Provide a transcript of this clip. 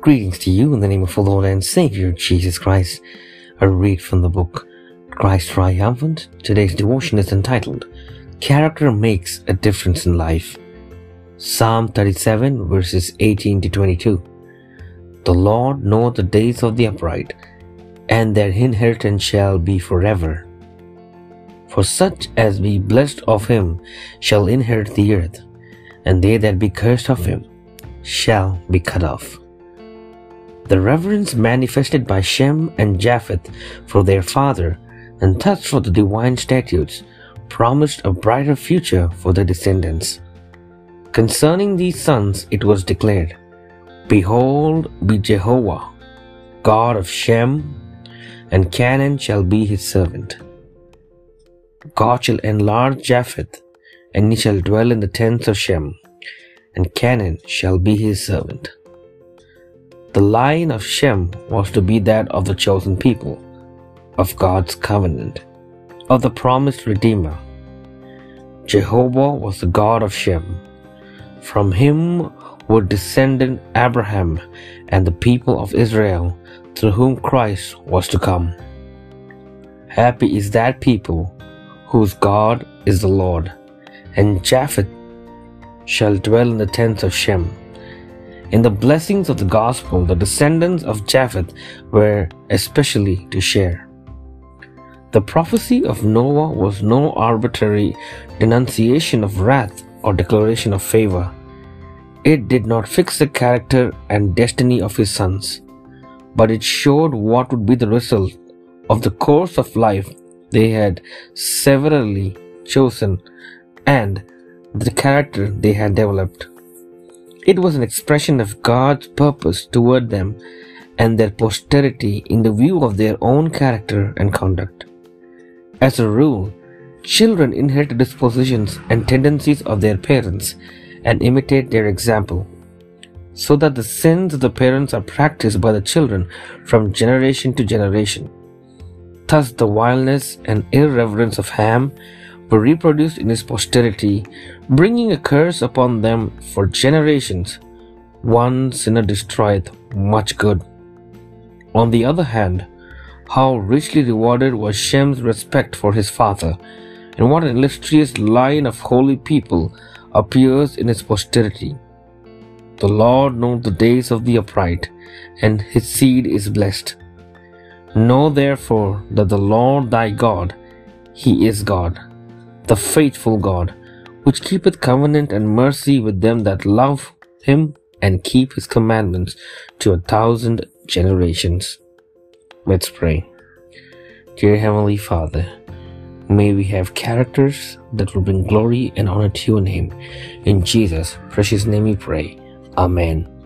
Greetings to you in the name of the Lord and Savior Jesus Christ. I read from the book Christ Triumphant. Today's devotion is entitled Character Makes a Difference in Life. Psalm 37 verses 18 to 22. The Lord knoweth the days of the upright, and their inheritance shall be forever. For such as be blessed of him shall inherit the earth, and they that be cursed of him shall be cut off. The reverence manifested by Shem and Japheth for their father and thus for the divine statutes promised a brighter future for their descendants. Concerning these sons it was declared, Behold, be Jehovah, God of Shem, and Canaan shall be his servant. God shall enlarge Japheth, and he shall dwell in the tents of Shem, and Canaan shall be his servant. The line of Shem was to be that of the chosen people, of God's covenant, of the promised Redeemer. Jehovah was the God of Shem. From him were descended Abraham and the people of Israel, through whom Christ was to come. Happy is that people whose God is the Lord, and Japheth shall dwell in the tents of Shem. In the blessings of the gospel, the descendants of Japheth were especially to share. The prophecy of Noah was no arbitrary denunciation of wrath or declaration of favor. It did not fix the character and destiny of his sons, but it showed what would be the result of the course of life they had severally chosen and the character they had developed. It was an expression of God's purpose toward them and their posterity in the view of their own character and conduct. As a rule, children inherit dispositions and tendencies of their parents and imitate their example, so that the sins of the parents are practiced by the children from generation to generation. Thus, the vileness and irreverence of Ham were reproduced in his posterity, bringing a curse upon them for generations. One sinner destroyeth much good. On the other hand, how richly rewarded was Shem's respect for his father, and what an illustrious line of holy people appears in his posterity. The Lord knows the days of the upright, and his seed is blessed. Know therefore that the Lord thy God, he is God the faithful God, which keepeth covenant and mercy with them that love him and keep his commandments to a thousand generations. Let's pray. Dear Heavenly Father, may we have characters that will bring glory and honor to your name. In Jesus' precious name we pray. Amen.